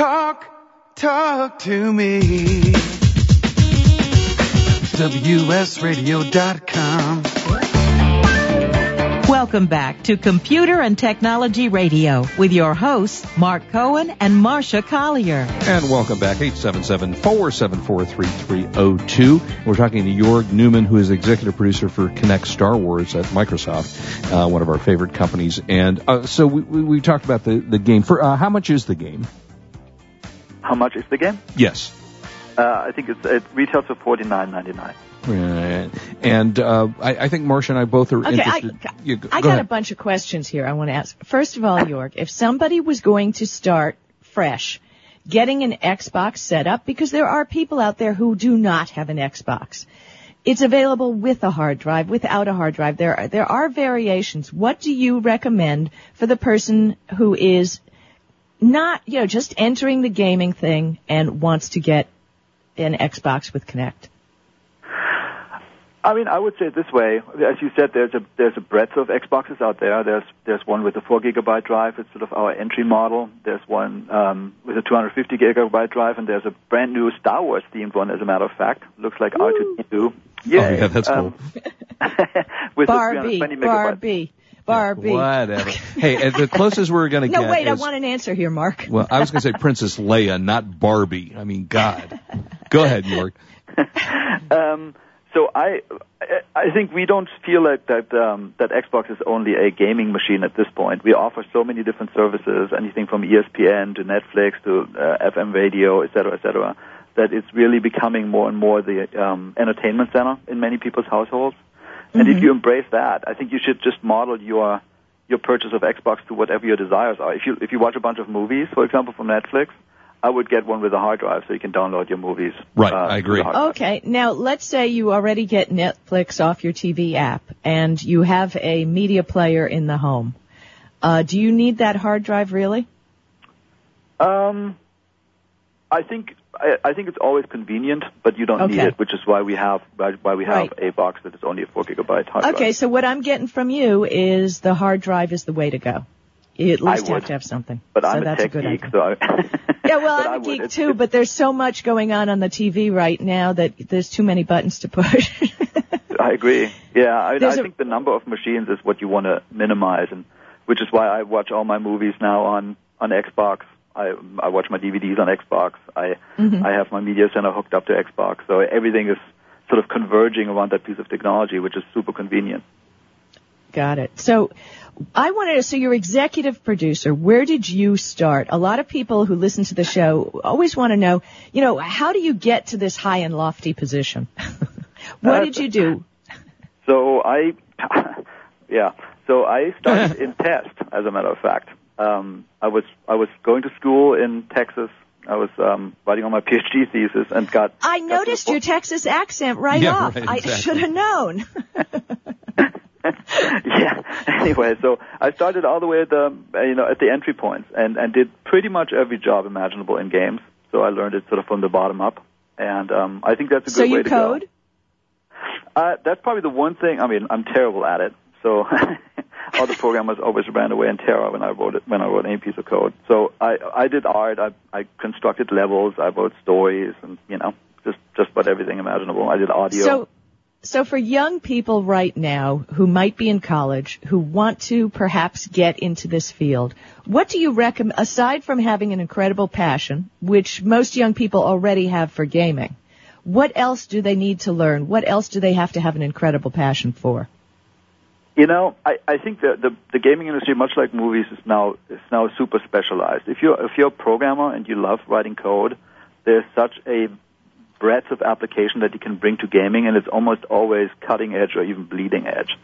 Talk, talk to me. WSRadio.com. Welcome back to Computer and Technology Radio with your hosts, Mark Cohen and Marsha Collier. And welcome back, 877-474-3302. We're talking to Jorg Neumann, who is executive producer for Kinect Star Wars at Microsoft, uh, one of our favorite companies. And uh, so we, we, we, talked about the, the game. For uh, How much is the game? How much is the game? Yes. Uh, I think it's, it retails for forty nine ninety nine. Right. And uh, I, I, think Marsha and I both are okay, interested. I, you, go, I got ahead. a bunch of questions here I want to ask. First of all, Jorg, if somebody was going to start fresh, getting an Xbox set up, because there are people out there who do not have an Xbox. It's available with a hard drive, without a hard drive. There are, there are variations. What do you recommend for the person who is not, you know, just entering the gaming thing and wants to get an Xbox with Kinect? I mean, I would say it this way. As you said, there's a there's a breadth of Xboxes out there. There's there's one with a four gigabyte drive. It's sort of our entry model. There's one um, with a 250 gigabyte drive, and there's a brand new Star Wars themed one. As a matter of fact, looks like R2D2. Yeah, oh, yeah, that's um, cool. with Barbie, 320 megabyte. Barbie. Barbie. Whatever. hey, the closest we're going to no, get. No, wait, is, I want an answer here, Mark. well, I was going to say Princess Leia, not Barbie. I mean, God. Go ahead, Jorg. um, so I, I think we don't feel like that um, that Xbox is only a gaming machine at this point. We offer so many different services, anything from ESPN to Netflix to uh, FM radio, et cetera, et cetera, that it's really becoming more and more the um, entertainment center in many people's households. And Mm-hmm. if you embrace that, I think you should just model your your purchase of Xbox to whatever your desires are. If you if you watch a bunch of movies, for example, from Netflix, I would get one with a hard drive so you can download your movies. Right, uh, I agree. Okay, now let's say you already get Netflix off your TV app and you have a media player in the home. Uh, do you need that hard drive really? Um, I think I, I think it's always convenient, but you don't Okay. need it, which is why we have why we have Right. a box that is only a four gigabyte hard drive. Okay, so what I'm getting from you is the hard drive is the way to go. You at least I have would. to have something. But so I'm a that's tech a good geek, idea. so I, Yeah, well, I'm a would. geek It's- too, but there's so much going on on the TV right now that there's too many buttons to push. I agree. Yeah, I, I There's a- think the number of machines is what you want to minimize, and which is why I watch all my movies now on on Xbox. I I watch my DVDs on Xbox. I Mm-hmm. I have my media center hooked up to Xbox, so everything is sort of converging around that piece of technology, which is super convenient. Got it. So I wanted to, so you're executive producer. Where did you start? A lot of people who listen to the show always want to know, you know, how do you get to this high and lofty position? what Uh, did you do? So I, yeah. So I started in test, as a matter of fact. Um, I was I was going to school in Texas. I was um, writing on my PhD thesis and got. I got noticed your Texas accent right Yeah, off. right, I should have known. yeah. Anyway, so I started all the way at the uh, you know at the entry points and and did pretty much every job imaginable in games. So I learned it sort of from the bottom up, and um, I think that's a good so way you to code? go. Uh, that's probably the one thing. I mean, I'm terrible at it. So the programmers always ran away in terror when I wrote it when I wrote any piece of code. So I I did art. I I constructed levels. I wrote stories, and you know just just about everything imaginable. I did audio. So, so for young people right now who might be in college, who want to perhaps get into this field, what do you recommend, aside from having an incredible passion, which most young people already have for gaming, what else do they need to learn? What else do they have to have an incredible passion for? You know, I, I think that the the gaming industry, much like movies, is now is now super specialized. If you're if you're a programmer and you love writing code, there's such a breadth of application that you can bring to gaming, and it's almost always cutting edge or even bleeding edge.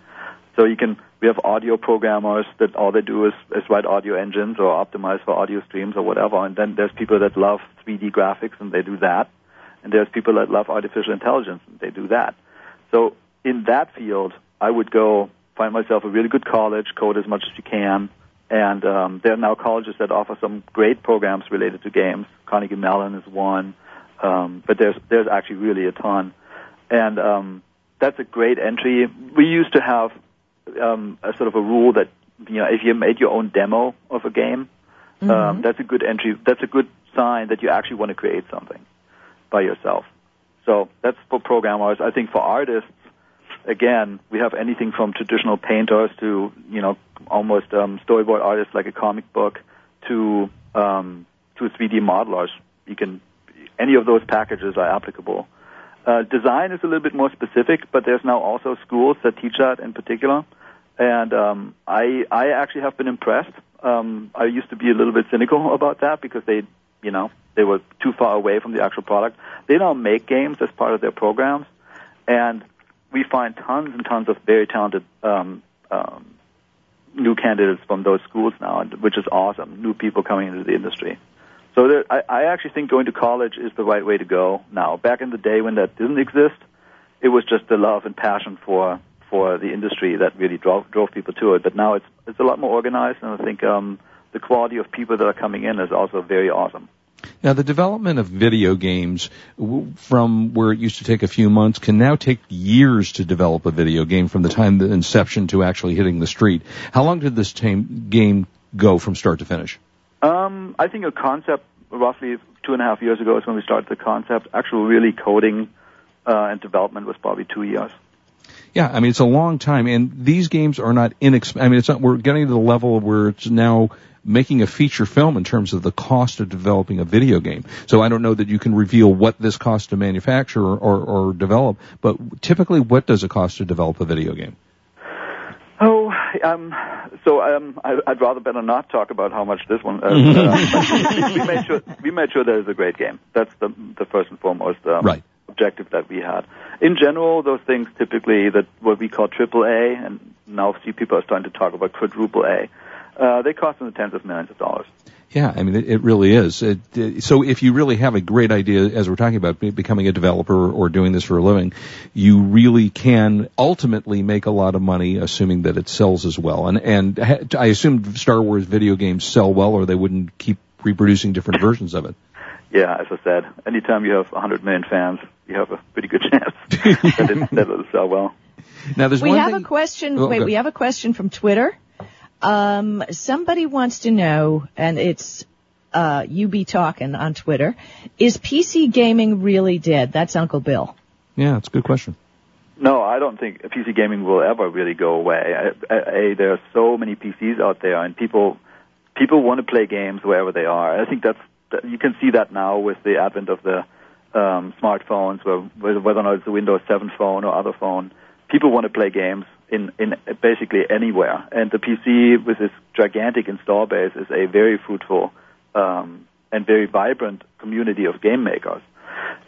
So you can we have audio programmers that all they do is, is write audio engines or optimize for audio streams or whatever, and then there's people that love 3D graphics and they do that, and there's people that love artificial intelligence and they do that. So in that field, I would go find myself a really good college, code as much as you can, and um, there are now colleges that offer some great programs related to games. Carnegie Mellon is one, um, but there's there's actually really a ton, and um, that's a great entry. We used to have um, a sort of a rule that you know if you made your own demo of a game, Um, that's a good entry. That's a good sign that you actually want to create something by yourself. So that's for programmers. I think for artists, again, we have anything from traditional painters to you know almost um, storyboard artists like a comic book to um, to 3D modelers. You can any of those packages are applicable. Uh, design is a little bit more specific, but there's now also schools that teach that in particular. And um, I I actually have been impressed. Um, I used to be a little bit cynical about that because they you know they were too far away from the actual product. They now make games as part of their programs, and we find tons and tons of very talented um, um, new candidates from those schools now, which is awesome. New people coming into the industry. So there, I, I actually think going to college is the right way to go now. Back in the day when that didn't exist, it was just the love and passion for for the industry that really drove drove people to it. But now it's it's a lot more organized, and I think um, the quality of people that are coming in is also very awesome. Now, the development of video games from where it used to take a few months can now take years to develop a video game from the time the inception to actually hitting the street. How long did this game go from start to finish? Um, I think a concept roughly two and a half years ago is when we started the concept. Actual really coding uh, and development was probably two years. Yeah, I mean it's a long time, and these games are not inexpensive. I mean, it's not. We're getting to the level where it's now making a feature film in terms of the cost of developing a video game. So I don't know that you can reveal what this costs to manufacture or, or, or develop, but typically, what does it cost to develop a video game? Oh, um, so um, I, I'd rather better not talk about how much this one. Uh, uh, we made sure we made sure that it's a great game. That's the the first and foremost um, Right. Objective that we had. In general, those things typically that what we call triple A, and now see people are starting to talk about quadruple A. Uh, they cost in the tens of millions of dollars. Yeah, I mean, it, really is. It, it, so if you really have a great idea, as we're talking about becoming a developer or doing this for a living, you really can ultimately make a lot of money, assuming that it sells as well. And and I assume Star Wars video games sell well, or they wouldn't keep reproducing different versions of it. Yeah, as I said, anytime you have 100 million fans, you have a pretty good chance that, it, that it'll sell well. Now, there's We one have thing. a question. Oh, wait, go- we have a question from Twitter. Um, somebody wants to know, and it's uh, you be talking on Twitter. Is PC gaming really dead? That's Uncle Bill. Yeah, it's a good question. No, I don't think PC gaming will ever really go away. I, I, I, there are so many PCs out there, and people people want to play games wherever they are. I think that's that- you can see that now with the advent of the um, smartphones, whether whether or not it's a Windows 7 phone or other phone. People want to play games in in basically anywhere, and the PC with its gigantic install base is a very fruitful um, and very vibrant community of game makers.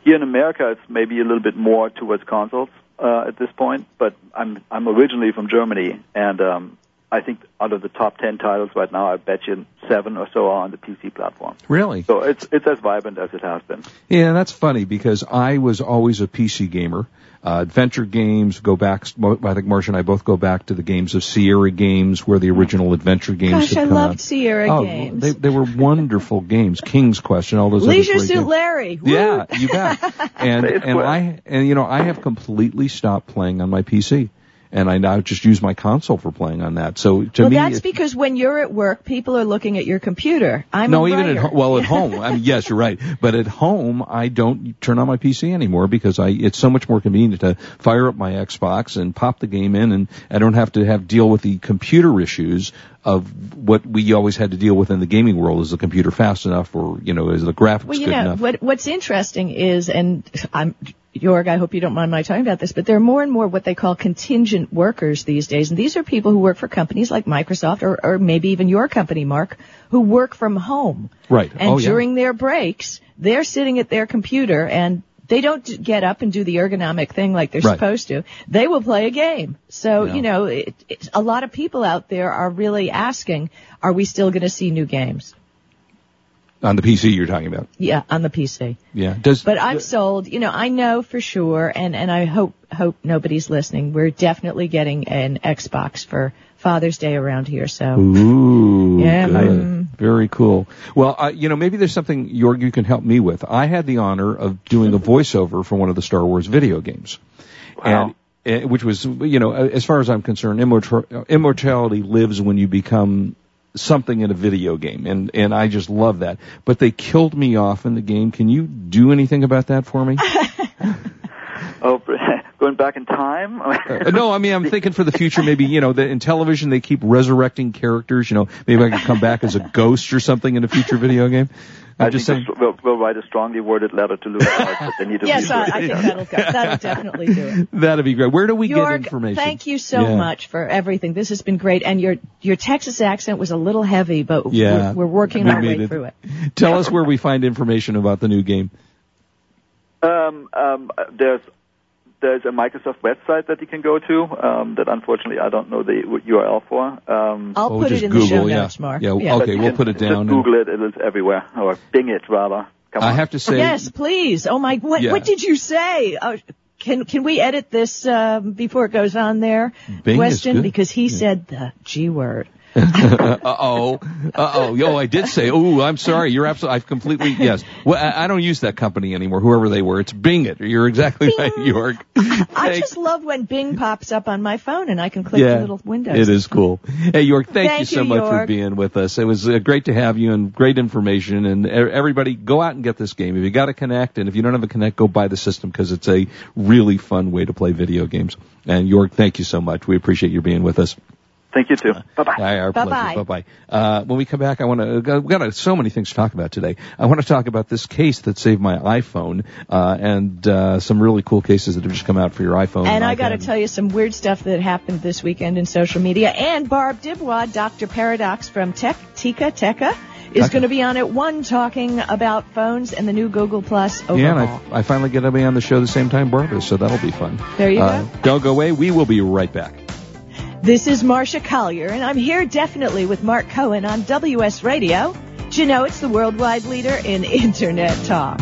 Here in America, it's maybe a little bit more towards consoles uh, at this point, but I'm I'm originally from Germany, and um, I think out of the top ten titles right now, I bet you seven or so are on the PC platform. Really? So it's it's as vibrant as it has been. Yeah, that's funny because I was always a PC gamer. Uh, adventure games go back. I think Marsha and I both go back to the games of Sierra Games, where the original adventure games. Gosh, had I loved out. Sierra oh, games. They, they were wonderful games. King's Question, all those. other Leisure great Suit games. Larry. Woo. Yeah, you bet. And and. I and you know I have completely stopped playing on my PC, and I now just use my console for playing on that. So to well, me, that's it- because when you're at work, people are looking at your computer. I'm no, even at well at home. I mean, yes, you're right. But at home, I don't turn on my PC anymore because I it's so much more convenient to fire up my Xbox and pop the game in, and I don't have to have deal with the computer issues of what we always had to deal with in the gaming world. Is the computer fast enough, or you know, is the graphics Well, you good know enough? what? What's interesting is, and I'm Jorg. I hope you don't mind my talking about this, but there are more and more what they call contingent workers these days, and these are people who work for companies like Microsoft or, or maybe even your company, Mark, who work from home. Right. And Oh, yeah. during their breaks, they're sitting at their computer and. They don't get up and do the ergonomic thing like they're Right. supposed to. They will play a game. So, Yeah. you know, it, it, a lot of people out there are really asking, are we still going to see new games? On the PC, you're talking about. Yeah, on the PC. Yeah. Does But I'm sold. You know, I know for sure, and and I hope hope nobody's listening. We're definitely getting an Xbox for Father's Day around here. So Ooh, Yeah, good. mm. very cool. Well, uh, you know, maybe there's something Jorg you can help me with. I had the honor of doing a voiceover for one of the Star Wars video games, Wow. and uh, which was, you know, as far as I'm concerned, immortal, immortality lives when you become something in a video game, and and I just love that. But they killed me off in the game. Can you do anything about that for me? Oh, going back in time? Uh, no, I mean I'm thinking for the future. Maybe you know, the, in television they keep resurrecting characters. You know, maybe I could come back as a ghost or something in a future video game. I'm I just think saying. we'll, we'll write a strongly worded letter to LucasArts that they need to Yes, I. I think that'll go. That'll definitely do it. That'd be great. Where do we get information? thank you so Yeah. much for everything. This has been great, and your your Texas accent was a little heavy, but Yeah, we're, we're working we our way it. through it. Tell us where we find information about the new game. Um, um, there's there's a Microsoft website that you can go to um, that unfortunately I don't know the URL for. Um, I'll Oh, put just it in Google, the show yeah. notes, Mark. Yeah, Yeah. okay. we'll can put it down Just Google it; it is everywhere, or Bing it rather. Come I on. have to say, Yes, please. Oh my, what, Yeah. what did you say? Uh, can can we edit this uh, before it goes on there? Bing is Question good. because he said the G word. Uh oh, uh oh, yo, I did say, oh, I'm sorry, you're absolutely, I've completely, yes. Well, I, I don't use that company anymore, whoever they were. It's Bing it. You're exactly right, Jorg. I just love when Bing pops up on my phone and I can click the little windows. it is cool. Hey, Jorg, thank, Thank you so you, much for being with us. It was uh, great to have you and great information. And everybody, go out and get this game. If you got a Kinect, and if you don't have a Kinect, go buy the system because it's a really fun way to play video games. And Jorg, thank you so much. We appreciate you being with us. Thank you too. Bye bye. Our Bye-bye. pleasure. Bye bye. Uh, when we come back, I want to. We've got uh, so many things to talk about today. I want to talk about this case that saved my iPhone, uh, and uh, some really cool cases that have just come out for your iPhone. And I got to tell you some weird stuff that happened this weekend in social media. And Barb Dybwad, Dr. Paradox from Tech Tika Teka, is Okay. going to be on at one talking about phones and the new Google Plus overhaul. Yeah, and I, I finally get to be on the show the same time Barbara, so that'll be fun. There you uh, go. Don't go away. We will be right back. This is Marsha Collier, and I'm here definitely with Mark Cohen on WS Radio. Do you know it's the worldwide leader in Internet talk?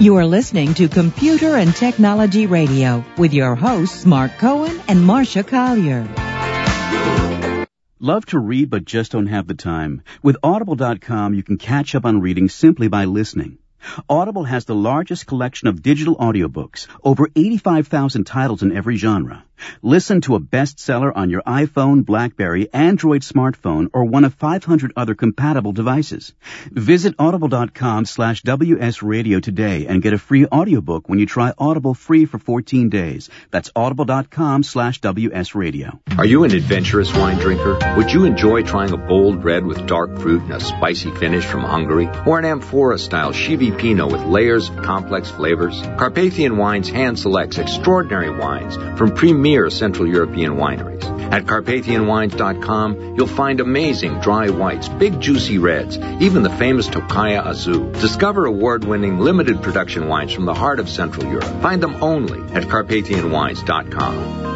You are listening to Computer and Technology Radio with your hosts Mark Cohen and Marsha Collier. Love to read but just don't have the time? With Audible.com, you can catch up on reading simply by listening. Audible has the largest collection of digital audiobooks, over 85,000 titles in every genre. Listen to a bestseller on your iPhone, Blackberry, Android smartphone, or one of 500 other compatible devices. Visit audible.com slash wsradio today and get a free audiobook when you try Audible free for 14 days. That's audible.com slash wsradio. Are you an adventurous wine drinker? Would you enjoy trying a bold red with dark fruit and a spicy finish from Hungary? Or an amphora style Chivi Pinot with layers of complex flavors? Carpathian Wines hand selects extraordinary wines from premier Central European wineries. At CarpathianWines.com, you'll find amazing dry whites, big juicy reds, even the famous Tokaji Aszú. Discover award-winning limited production wines from the heart of Central Europe. Find them only at CarpathianWines.com.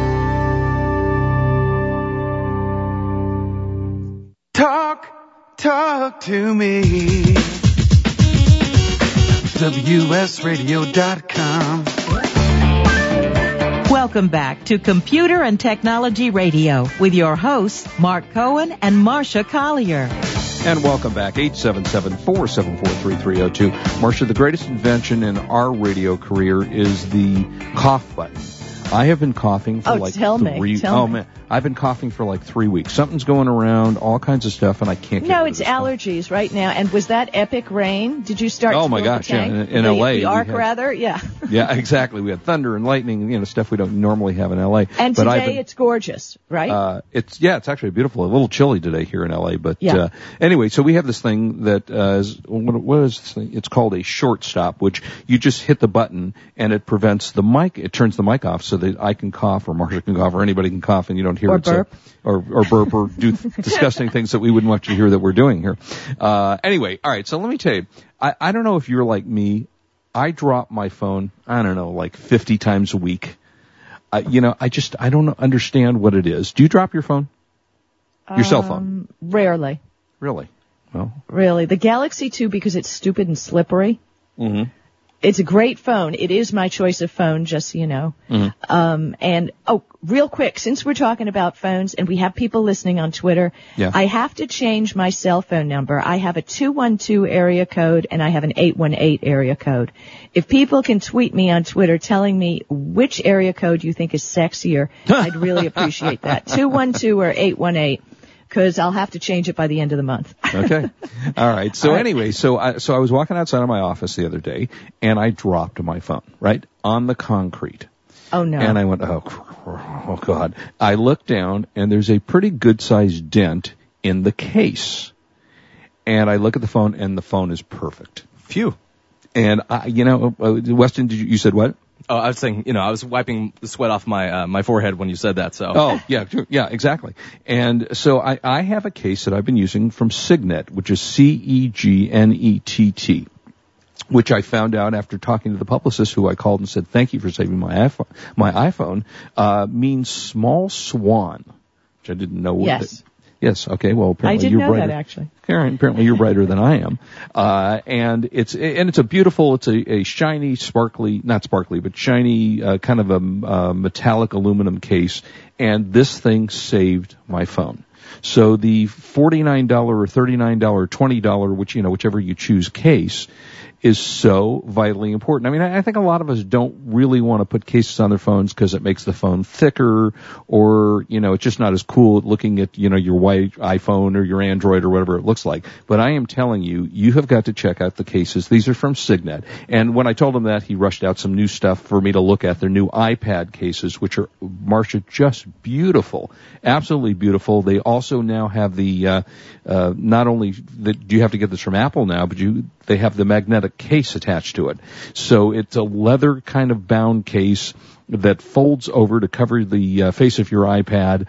Talk to me. WSRadio.com. Welcome back to Computer and Technology Radio with your hosts, Mark Cohen and Marsha Collier. And welcome back, 877-474-3302. Marsha, the greatest invention in our radio career is the cough button. I have been coughing for Oh, like tell me, tell oh me. man, I've been coughing for like three weeks. Something's going around, all kinds of stuff, and I can't. No, it's of this stuff. allergies right now. And was that epic rain? Did you start? Oh, my gosh, yeah, in- in the, LA, the arc had- rather, yeah. Yeah, exactly. We had thunder and lightning, you know, stuff we don't normally have in LA. And but today been- it's gorgeous, right? Uh, it's yeah, it's actually beautiful. A little chilly today here in LA, but Yeah. uh, anyway, so we have this thing that uh, is what, what is this thing? It's called a short stop, which you just hit the button and it prevents the mic. It turns the mic off so that I can cough or Marsha can cough or anybody can cough and you don't hear Or burp. or or burp or do disgusting things that we wouldn't want you to hear that we're doing here. Uh, anyway, all right. So let me tell you, I, I don't know if you're like me. I drop my phone. I don't know, like 50 times a week. Uh, you know, I just I don't understand what it is. Do you drop your phone? Your cell phone? Um, rarely, Really? Well, really. The Galaxy 2 because it's stupid and slippery. hmm It's a great phone. It is my choice of phone, just so you know. Mm-hmm. Um, and oh, real quick, since we're talking about phones and we have people listening on Twitter, Yeah. I have to change my cell phone number. I have a 212 area code and I have an 818 area code. If people can tweet me on Twitter telling me which area code you think is sexier, I'd really appreciate that. 212 or 818. Cause I'll have to change it by the end of the month. okay. All right. So All right. anyway, so I, so I was walking outside of my office the other day and I dropped my phone, right? On the concrete. Oh no. And I went, oh, oh God. I looked down and there's a pretty good sized dent in the case. And I look at the phone and the phone is perfect. Phew. And I, you know, uh, Westin, did you, you said what? Oh, I was saying, you know, I was wiping the sweat off my uh, my forehead when you said that. So. Oh, yeah, sure. yeah, exactly. And so I, I have a case that I've been using from Cygnett, which is E C-E-G-N-E-T-T, which I found out after talking to the publicist who I called and said, thank you for saving my iPhone, my iPhone, uh, means small swan, which I didn't know what Yes. it- Yes. Okay. Well, apparently I didn't you're know brighter. that actually. Karen, apparently you're brighter than I am. Uh, and it's, and it's a beautiful, it's a, a shiny, sparkly, not sparkly, but shiny, uh, kind of a, uh, metallic aluminum case. And this thing saved my phone. So the $49 or $39 or $20, which, you know, whichever you choose case is so vitally important. I mean, I think a lot of us don't really want to put cases on their phones because it makes the phone thicker or, you know, it's just not as cool looking at, you know, your white iPhone or your Android or whatever it looks like. But I am telling you, you have got to check out the cases. These are from Cygnett. And when I told him that, he rushed out some new stuff for me to look at. Their new iPad cases, which are, Marsha, just beautiful. Absolutely beautiful. They also now have the, uh, uh, not only do you have to get this from Apple now, but you, they have the magnetic case attached to it. So it's a leather kind of bound case that folds over to cover the uh, face of your iPad.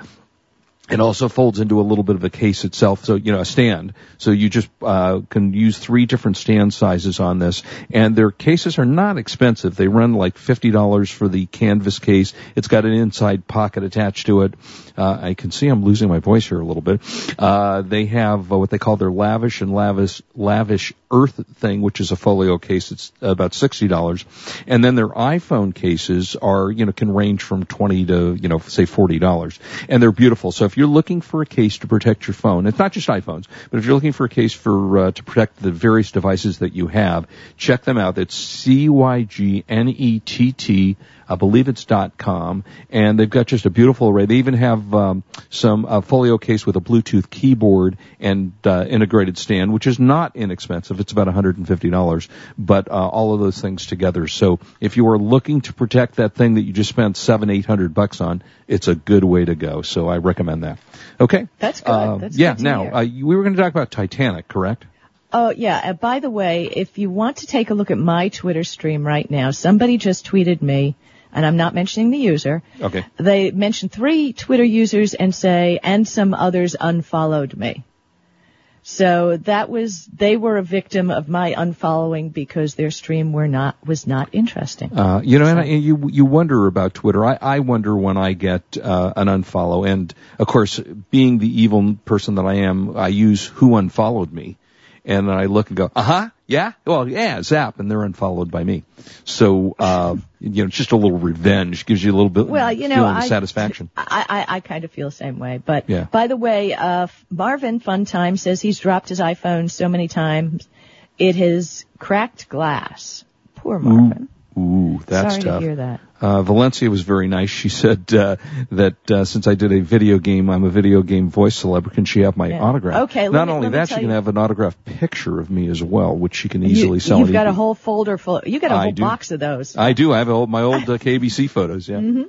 It also folds into a little bit of a case itself, so you know a stand. So you just uh, can use three different stand sizes on this, and their cases are not expensive. They run like fifty dollars for the canvas case. It's got an inside pocket attached to it. Uh, I can see I'm losing my voice here a little bit. Uh, they have uh, what they call their lavish and lavish lavish Earth thing, which is a folio case. It's about sixty dollars, and then their iPhone cases are you know can range from twenty to you know say forty dollars, and they're beautiful. So if you're looking for a case to protect your phone, it's not just iPhones, but if you're looking for a case for uh, to protect the various devices that you have, check them out. It's C Y G N E T T. I believe it's dot .com, and they've got just a beautiful array. They even have um, some uh, folio case with a Bluetooth keyboard and uh, integrated stand, which is not inexpensive. It's about $150, but uh, all of those things together. So if you are looking to protect that thing that you just spent seven, eight hundred bucks on, it's a good way to go. So I recommend that. Okay. That's good. Uh, That's yeah. good now uh, we were going to talk about Titanic, correct? Oh yeah. Uh, by the way, if you want to take a look at my Twitter stream right now, somebody just tweeted me and I'm not mentioning the user. Okay. They mention three Twitter users and say, and some others unfollowed me. So that was, they were a victim of my unfollowing because their stream were not, was not interesting. Uh, you know, and, I, and you you wonder about Twitter. I, I wonder when I get uh, an unfollow, and of course, being the evil person that I am, I use who unfollowed me, and I look and go, uh huh, yeah, well, yeah, Zap, and they're unfollowed by me. So, uh, you know, it's just a little revenge gives you a little bit, Well, you know, of I- satisfaction. I, I, I kind of feel the same way. But Yeah. by the way, uh, Marvin Funtime says he's dropped his iPhone so many times it has cracked glass. Poor Marvin. Ooh, that's Sorry tough. to hear that. Uh, Valencia was very nice. She said uh, that uh, since I did a video game, I'm a video game voice celebrity. Can she have my Yeah. autograph? Okay, Not me- only that, she can you- have an autographed picture of me as well, which she can easily you, sell. You've got a whole folder full. You got a I whole do. box of those. I do. I have all, my old uh, KBC photos. Yeah. hmm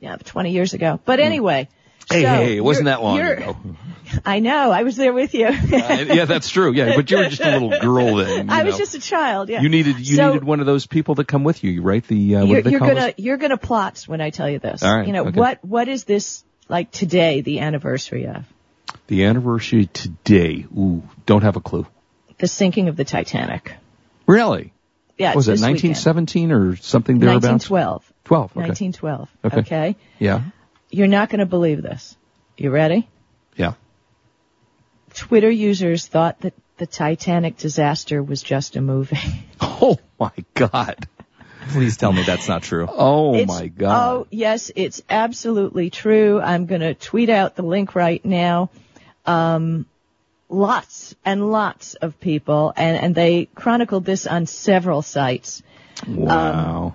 Yeah, 20 years ago. But anyway. Hey, so hey, hey, it wasn't that long ago. I know. I was there with you. Uh, yeah, that's true. Yeah, but you were just a little girl then. I was just a child. Yeah. You needed you So- needed one of those people that come with you, right? The uh, what you're, you're gonna you're gonna plot when I tell you this. All right, You know okay. what what is this like today? The anniversary of The anniversary today. Ooh, don't have a clue. the sinking of the Titanic. Really? Yeah, was it this weekend. 1917 or something thereabouts? 1912. 12. Okay. 1912. Okay. okay. Yeah. You're not going to believe this. You ready? Yeah. Twitter users thought that the Titanic disaster was just a movie. Oh my God. Please tell me that's not true. Oh It's- my God. Oh, yes, it's absolutely true. I'm going to tweet out the link right now. Um, lots and lots of people, and, and they chronicled this on several sites. wow.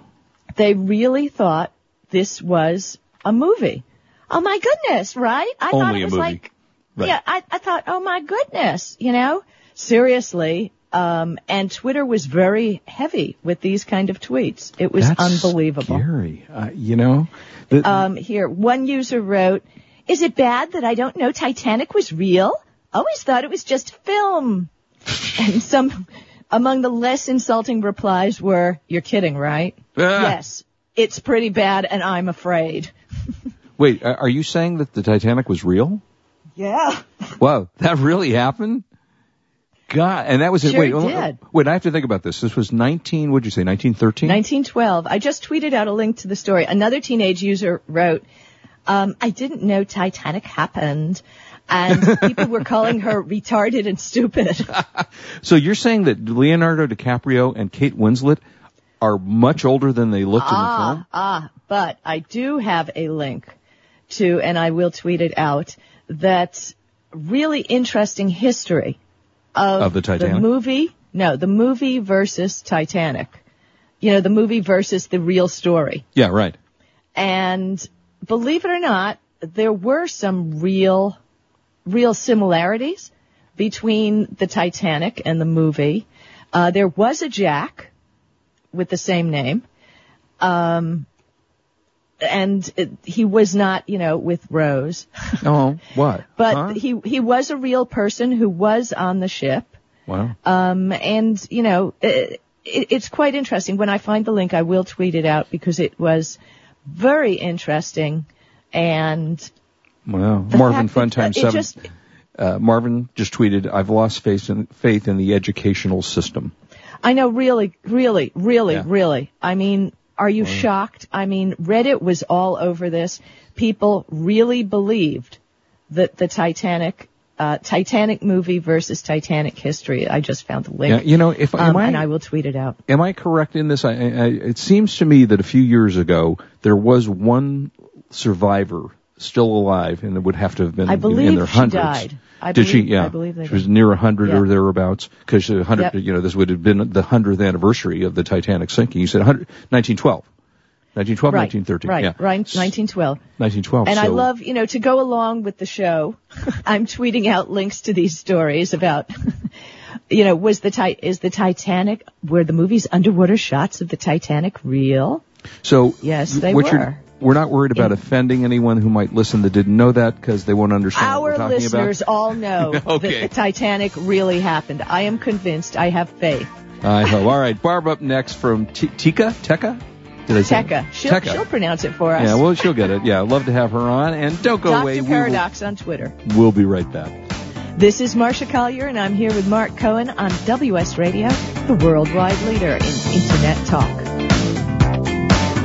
They really thought this was a movie. Oh my goodness, right? I thought Only it a was movie. like, Right. yeah, I, I thought, oh my goodness, you know, seriously. Um, and Twitter was very heavy with these kind of tweets. It was That's unbelievable. Scary. Uh, you know. The- Um, here, one user wrote, "Is it bad that I don't know Titanic was real? Always thought it was just film." and some among the less insulting replies were, "You're kidding, right?" Ah. Yes, it's pretty bad, and I'm afraid. Wait, are are you saying that the Titanic was real? Yeah. Wow, that really happened? God, and that was it. Sure wait, did. wait, I have to think about this. This was 19, what'd you say, 1913? 1912. I just tweeted out a link to the story. Another teenage user wrote, um, I didn't know Titanic happened. And people were calling her retarded and stupid. So you're saying that Leonardo DiCaprio and Kate Winslet are much older than they looked in the ah, film? ah, but I do have a link to, and I will tweet it out, that really interesting history of, Of the Titanic? movie. No, the movie versus Titanic. You know, the movie versus the real story. Yeah, right. And believe it or not, there were some real, real similarities between the Titanic and the movie. Uh, there was a Jack with the same name. Um, and it, he was not, you know, with Rose, Oh, what? but Huh? he, he was a real person who was on the ship. Wow. Um, and you know, it, it, it's quite interesting. When I find the link, I will tweet it out because it was very interesting. And Wow. Marvin uh, Funtime 7. just, uh, Marvin just tweeted, I've lost faith in, faith in the educational system. I know, really, really, really, Yeah. really. I mean, are you shocked? I mean, Reddit was all over this. People really believed that the Titanic, uh, Titanic movie versus Titanic history. I just found the link. Yeah, you know, if um, I, and I will tweet it out. am I correct in this? I, I, it seems to me that a few years ago there was one survivor still alive, and it would have to have been I in- believe in their she hundreds. died. I did she? Yeah, I believe they she was near a hundred Yeah. or thereabouts. Because a hundred, Yep. you know, this would have been the hundredth anniversary of the Titanic sinking. You said 100, 1912. 1912, Right, 1913. right, yeah. right, 1912. 1912. And I love, you know, to go along with the show, I'm tweeting out links to these stories about, you know, was the is the Titanic, were the movie's underwater shots of the Titanic real? So Yes, they what were. We're not worried about In- offending anyone who might listen that didn't know that because they won't understand what Our we're talking listeners about. all know Okay. that the Titanic really happened. I am convinced. I have faith. I hope. All right, Barb up next from T- Tika. Teka. Did I say Tekka. She'll, Tekka. she'll pronounce it for us. Yeah, well, she'll get it. Yeah, love to have her on. And don't go Dr. away. Will- Paradox on Twitter. We'll be right back. This is Marsha Collier, and I'm here with Mark Cohen on WS Radio, the worldwide leader in Internet talk.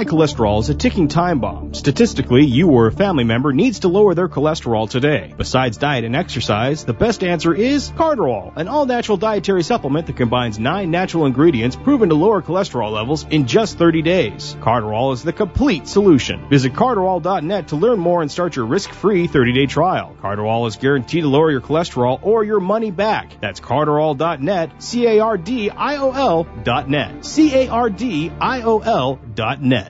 High cholesterol is a ticking time bomb. Statistically, you or a family member needs to lower their cholesterol today. Besides diet and exercise, the best answer is Cardiol, an all-natural dietary supplement that combines nine natural ingredients proven to lower cholesterol levels in just 30 days. Cardiol is the complete solution. Visit cardiol.net to learn more and start your risk-free 30-day trial. Cardiol is guaranteed to lower your cholesterol or your money back. That's cardiol.net, C-A-R-D-I-O-L dot net, C-A-R-D-I-O-L dot net.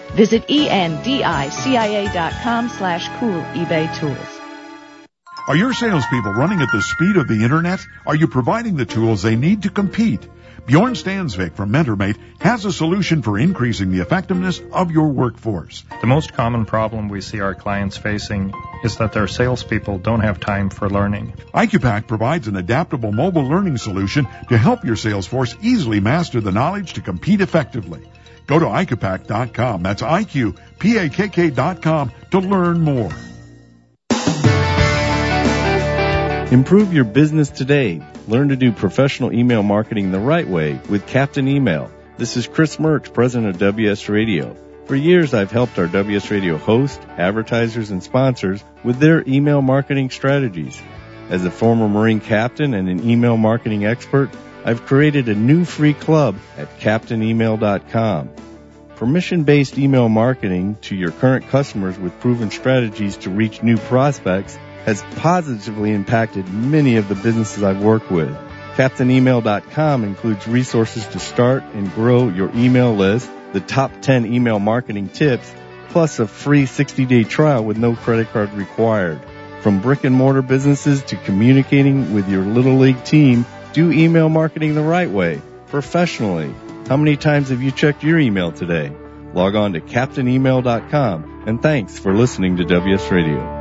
Visit E endicia.com slash cool eBay tools. Are your salespeople running at the speed of the internet? Are you providing the tools they need to compete? Bjorn Stansvik from MentorMate has a solution for increasing the effectiveness of your workforce. The most common problem we see our clients facing is that their salespeople don't have time for learning. IQPAKK provides an adaptable mobile learning solution to help your sales force easily master the knowledge to compete effectively. Go to IQPAKK.com. That's IQPAKK.com to learn more. Improve your business today. Learn to do professional email marketing the right way with Captain Email. This is Chris Mertz, president of WS Radio. For years, I've helped our WS Radio hosts, advertisers, and sponsors with their email marketing strategies. As a former Marine captain and an email marketing expert, I've created a new free club at captainemail.com. Permission-based email marketing to your current customers with proven strategies to reach new prospects has positively impacted many of the businesses I've worked with. CaptainEmail.com includes resources to start and grow your email list, the top 10 email marketing tips, plus a free 60-day trial with no credit card required. From brick and mortar businesses to communicating with your little league team, do email marketing the right way, professionally. How many times have you checked your email today? Log on to CaptainEmail.com and thanks for listening to WS Radio.